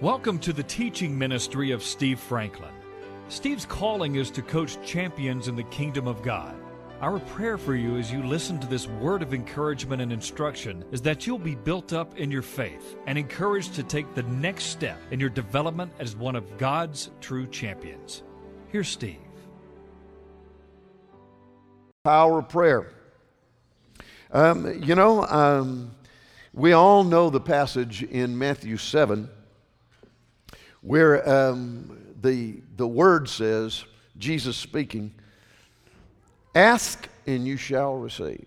Welcome to the teaching ministry of Steve Franklin. Steve's calling is to coach champions in the kingdom of God. Our prayer for you as you listen to this word of encouragement and instruction is that you'll be built up in your faith and encouraged to take the next step in your development as one of God's true champions. Here's Steve. Power of prayer. Um, you know, um, we all know the passage in Matthew 7 where um, the, the word says, Jesus speaking, ask and you shall receive.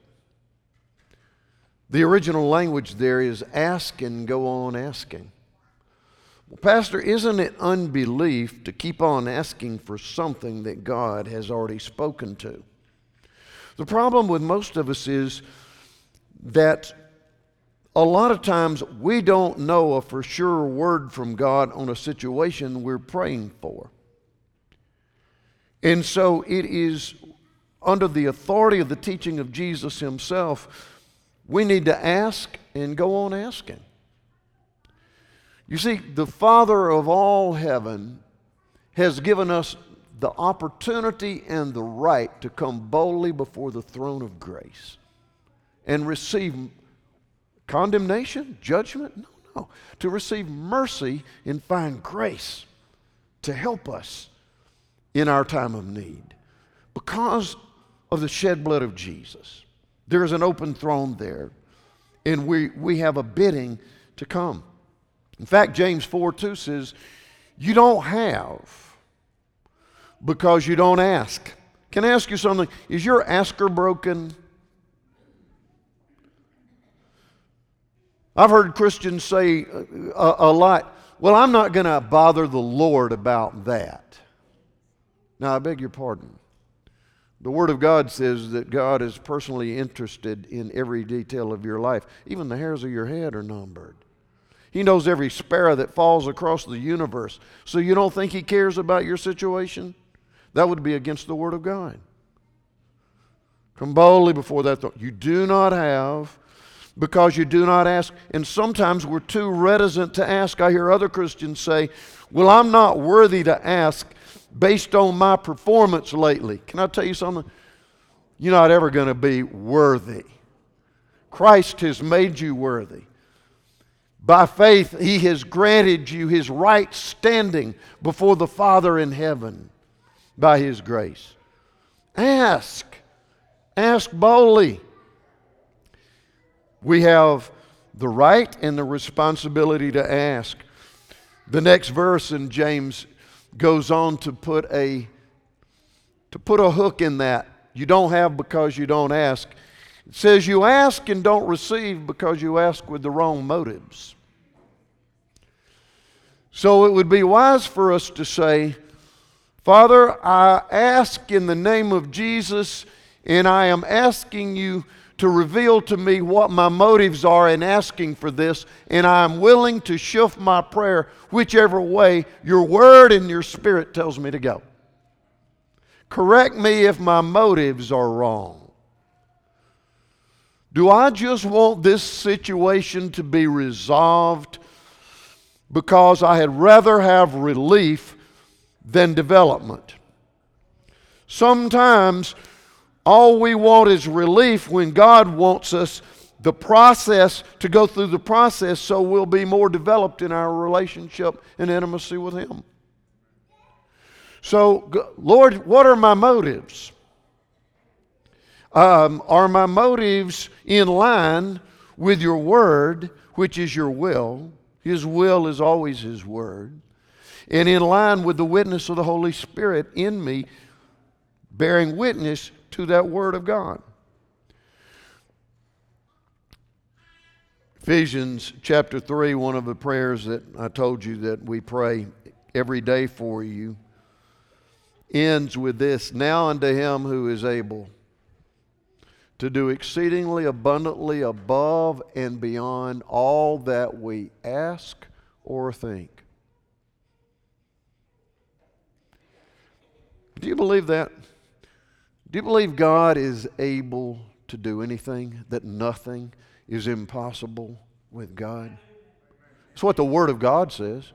The original language there is ask and go on asking. Well, Pastor, isn't it unbelief to keep on asking for something that God has already spoken to? The problem with most of us is that a lot of times we don't know a for sure word from God on a situation we're praying for. And so it is under the authority of the teaching of Jesus himself, we need to ask and go on asking. You see, the Father of all heaven has given us the opportunity and the right to come boldly before the throne of grace and receive condemnation, judgment. No, no. To receive mercy and find grace to help us in our time of need because of the shed blood of Jesus. There is an open throne there, and we, we have a bidding to come. In fact, James 4 2 says, You don't have because you don't ask. Can I ask you something? Is your asker broken? I've heard Christians say a, a lot, well, I'm not going to bother the Lord about that. Now, I beg your pardon. The Word of God says that God is personally interested in every detail of your life. Even the hairs of your head are numbered. He knows every sparrow that falls across the universe. So you don't think He cares about your situation? That would be against the Word of God. Come boldly before that throne. You do not have because you do not ask. And sometimes we're too reticent to ask. I hear other Christians say, Well, I'm not worthy to ask based on my performance lately. Can I tell you something? You're not ever going to be worthy. Christ has made you worthy. By faith, He has granted you His right standing before the Father in heaven by His grace. Ask. Ask boldly. We have the right and the responsibility to ask. The next verse in James goes on to put a to put a hook in that. You don't have because you don't ask. It says you ask and don't receive because you ask with the wrong motives. So it would be wise for us to say, Father, I ask in the name of Jesus, and I am asking you to reveal to me what my motives are in asking for this, and I am willing to shift my prayer whichever way your word and your spirit tells me to go. Correct me if my motives are wrong. Do I just want this situation to be resolved because I had rather have relief than development? Sometimes all we want is relief when God wants us the process to go through the process so we'll be more developed in our relationship and intimacy with Him. So, Lord, what are my motives? Um, are my motives in line with your word, which is your will? His will is always His word. And in line with the witness of the Holy Spirit in me, bearing witness to that Word of God. Ephesians chapter 3, one of the prayers that I told you that we pray every day for you, ends with this Now unto him who is able to do exceedingly abundantly above and beyond all that we ask or think. Do you believe that? Do you believe God is able to do anything, that nothing is impossible with God? That's what the Word of God says.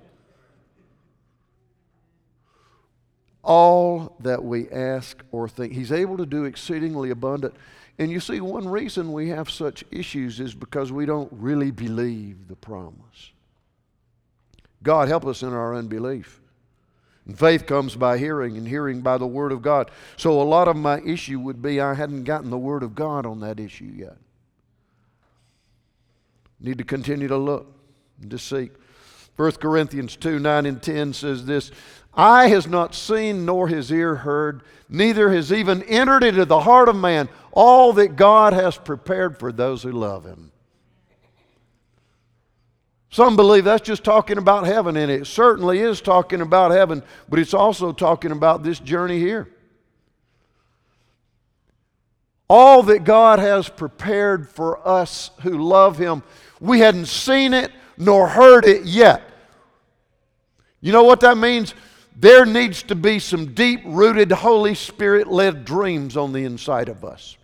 All that we ask or think, He's able to do exceedingly abundant. And you see, one reason we have such issues is because we don't really believe the promise. God, help us in our unbelief. And faith comes by hearing, and hearing by the Word of God. So a lot of my issue would be I hadn't gotten the Word of God on that issue yet. Need to continue to look and to seek. 1 Corinthians 2 9 and 10 says this Eye has not seen, nor his ear heard, neither has even entered into the heart of man all that God has prepared for those who love him. Some believe that's just talking about heaven, and it certainly is talking about heaven, but it's also talking about this journey here. All that God has prepared for us who love Him, we hadn't seen it nor heard it yet. You know what that means? There needs to be some deep rooted, Holy Spirit led dreams on the inside of us.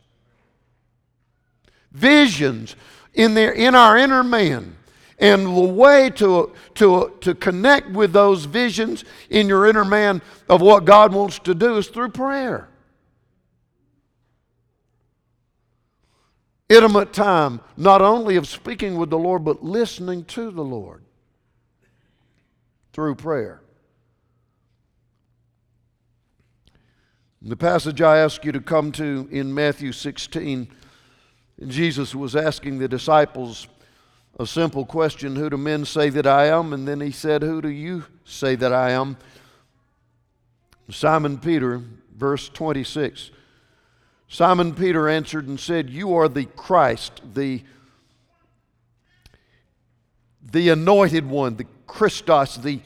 Visions in, there, in our inner man. And the way to, to, to connect with those visions in your inner man of what God wants to do is through prayer. Intimate time, not only of speaking with the Lord, but listening to the Lord through prayer. The passage I ask you to come to in Matthew 16, Jesus was asking the disciples a simple question Who do men say that I am? And then he said, Who do you say that I am? Simon Peter, verse 26. Simon Peter answered and said, You are the Christ, the, the anointed one, the Christos, the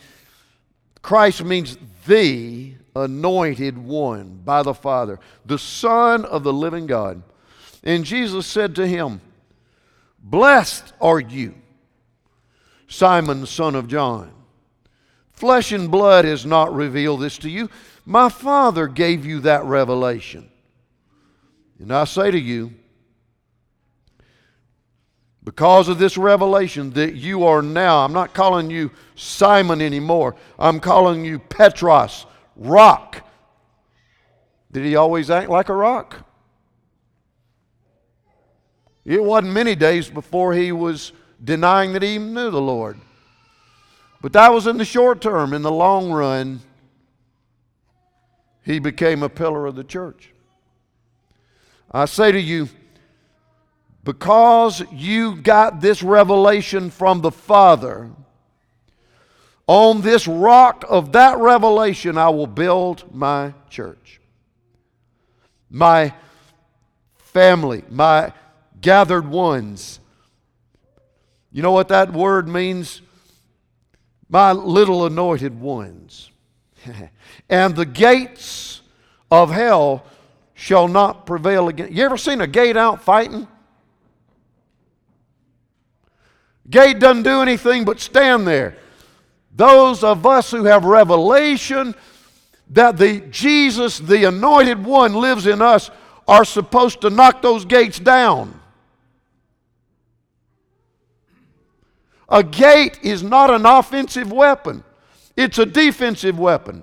Christ means the anointed one by the Father, the Son of the living God. And Jesus said to him, Blessed are you, Simon, son of John. Flesh and blood has not revealed this to you. My Father gave you that revelation. And I say to you, because of this revelation that you are now, I'm not calling you Simon anymore, I'm calling you Petros, rock. Did he always act like a rock? It wasn't many days before he was denying that he even knew the Lord. But that was in the short term. In the long run, he became a pillar of the church. I say to you, because you got this revelation from the Father, on this rock of that revelation, I will build my church. My family, my gathered ones. You know what that word means? My little anointed ones. and the gates of hell shall not prevail against. You ever seen a gate out fighting? Gate doesn't do anything but stand there. Those of us who have revelation that the Jesus, the anointed one, lives in us, are supposed to knock those gates down. A gate is not an offensive weapon, it's a defensive weapon.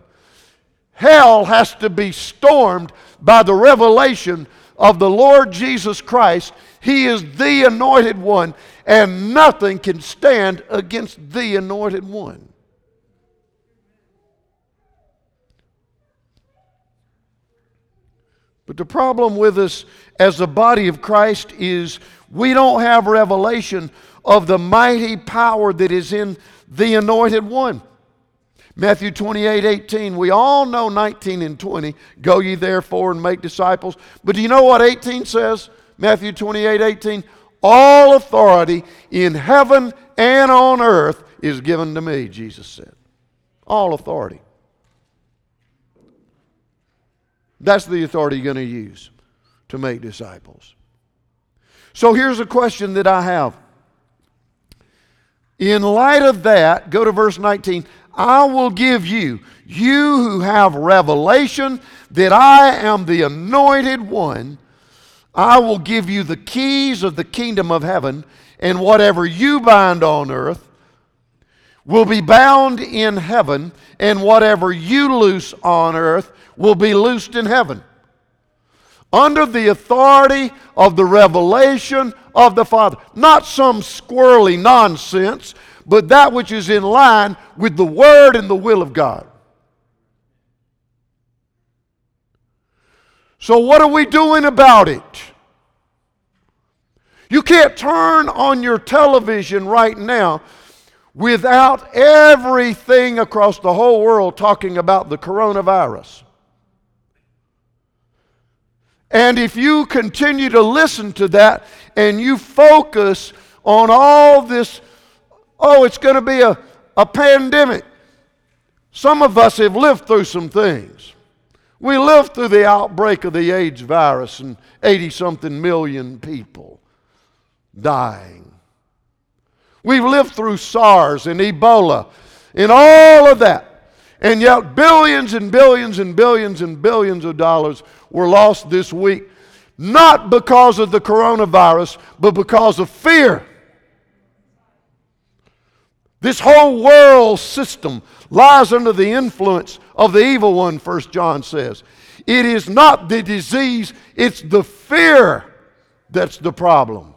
Hell has to be stormed by the revelation of the Lord Jesus Christ. He is the anointed one, and nothing can stand against the anointed one. But the problem with us as the body of Christ is we don't have revelation of the mighty power that is in the anointed one. Matthew 28 18. We all know 19 and 20. Go ye therefore and make disciples. But do you know what 18 says? Matthew 28 18. All authority in heaven and on earth is given to me, Jesus said. All authority. That's the authority you're going to use to make disciples. So here's a question that I have. In light of that, go to verse 19. I will give you, you who have revelation that I am the anointed one, I will give you the keys of the kingdom of heaven, and whatever you bind on earth will be bound in heaven, and whatever you loose on earth will be loosed in heaven. Under the authority of the revelation of the Father. Not some squirrely nonsense, but that which is in line with the Word and the will of God. So, what are we doing about it? You can't turn on your television right now without everything across the whole world talking about the coronavirus. And if you continue to listen to that and you focus on all this, oh, it's going to be a, a pandemic. Some of us have lived through some things. We lived through the outbreak of the AIDS virus and 80 something million people dying. We've lived through SARS and Ebola and all of that. And yet, billions and billions and billions and billions of dollars were lost this week, not because of the coronavirus, but because of fear. This whole world system lies under the influence of the evil one, First John says. It is not the disease, it's the fear that's the problem.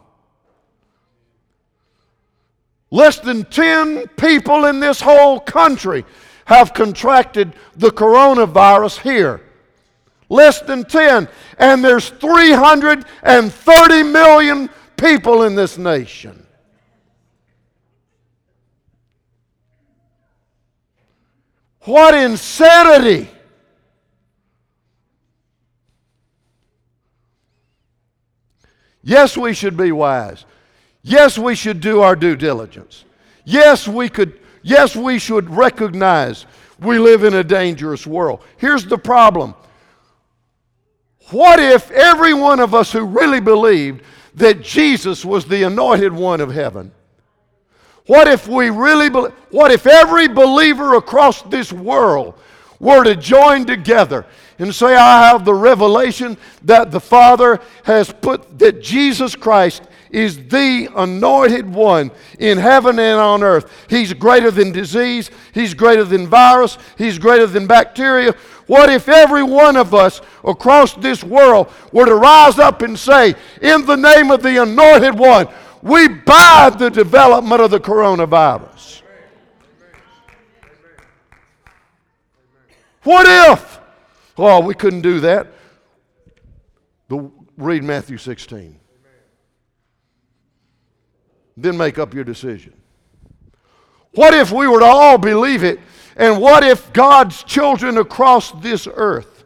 Less than 10 people in this whole country have contracted the coronavirus here. Less than 10. And there's 330 million people in this nation. What insanity! Yes, we should be wise. Yes, we should do our due diligence. Yes, we could yes, we should recognize we live in a dangerous world. Here's the problem. What if every one of us who really believed that Jesus was the anointed one of heaven what if we really be- what if every believer across this world were to join together and say I have the revelation that the Father has put that Jesus Christ is the anointed one in heaven and on earth. He's greater than disease, he's greater than virus, he's greater than bacteria. What if every one of us across this world were to rise up and say, In the name of the anointed one, we buy the development of the coronavirus. What if? Oh, we couldn't do that. The, read Matthew 16. Then make up your decision. What if we were to all believe it? And what if God's children across this earth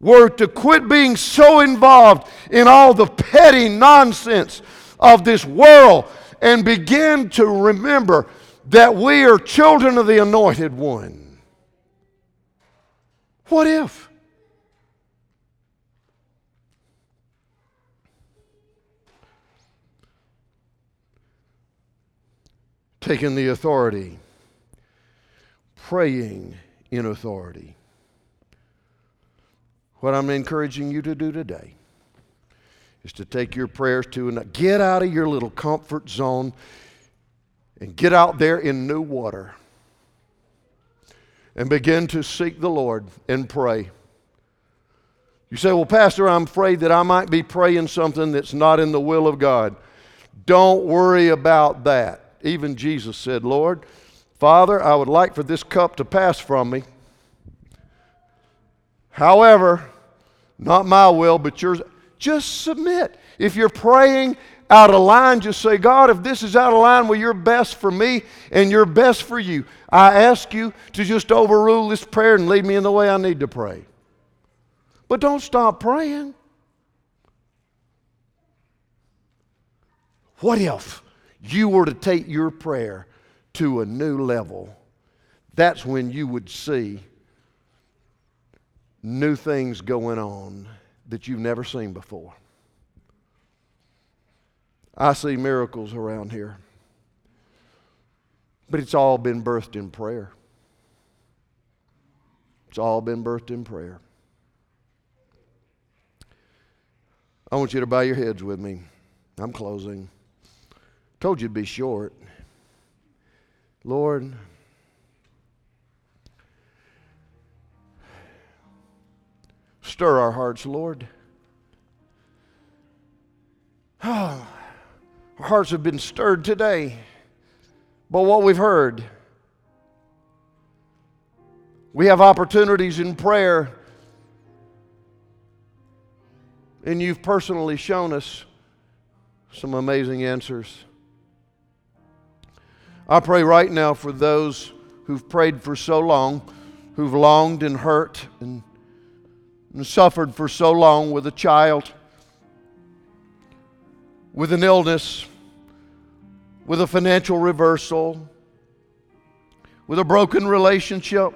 were to quit being so involved in all the petty nonsense of this world and begin to remember that we are children of the Anointed One. What if? Taking the authority, praying in authority. What I'm encouraging you to do today is to take your prayers to and get out of your little comfort zone and get out there in new water and begin to seek the Lord and pray. You say, Well, Pastor, I'm afraid that I might be praying something that's not in the will of God. Don't worry about that. Even Jesus said, Lord, Father, I would like for this cup to pass from me. However, not my will, but yours. Just submit. If you're praying out of line, just say, God, if this is out of line with your best for me and your best for you, I ask you to just overrule this prayer and lead me in the way I need to pray. But don't stop praying. What if you were to take your prayer to a new level? That's when you would see new things going on that you've never seen before. I see miracles around here, but it's all been birthed in prayer. It's all been birthed in prayer. I want you to bow your heads with me. I'm closing. Told you to be short. Lord, stir our hearts, Lord. Oh, our hearts have been stirred today by what we've heard. We have opportunities in prayer, and you've personally shown us some amazing answers. I pray right now for those who've prayed for so long, who've longed and hurt and, and suffered for so long with a child, with an illness, with a financial reversal, with a broken relationship.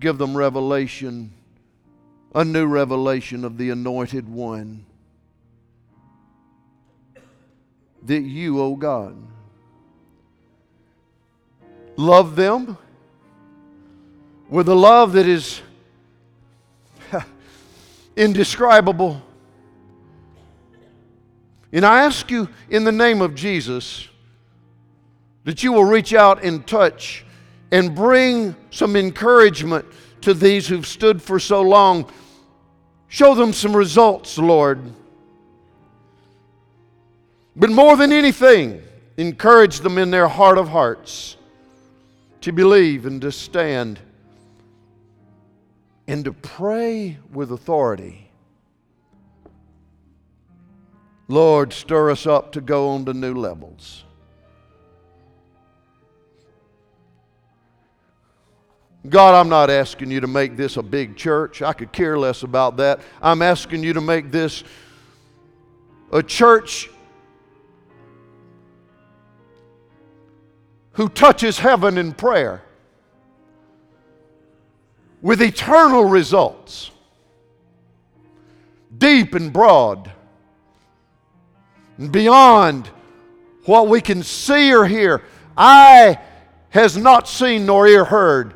Give them revelation, a new revelation of the Anointed One. That you, O oh God, love them with a love that is indescribable. And I ask you in the name of Jesus that you will reach out and touch and bring some encouragement to these who've stood for so long. Show them some results, Lord. But more than anything, encourage them in their heart of hearts to believe and to stand and to pray with authority. Lord, stir us up to go on to new levels. God, I'm not asking you to make this a big church. I could care less about that. I'm asking you to make this a church who touches heaven in prayer with eternal results, deep and broad, and beyond what we can see or hear. Eye has not seen nor ear heard,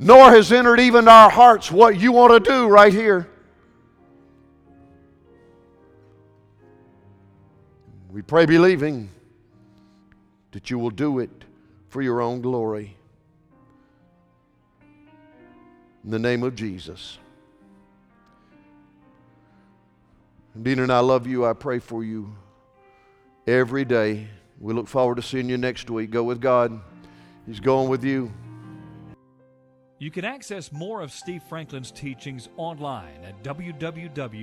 nor has entered even our hearts what you want to do right here. We pray, believing that you will do it for your own glory. In the name of Jesus. Dina and I love you. I pray for you every day. We look forward to seeing you next week. Go with God. He's going with you. You can access more of Steve Franklin's teachings online at www.sfmin.com.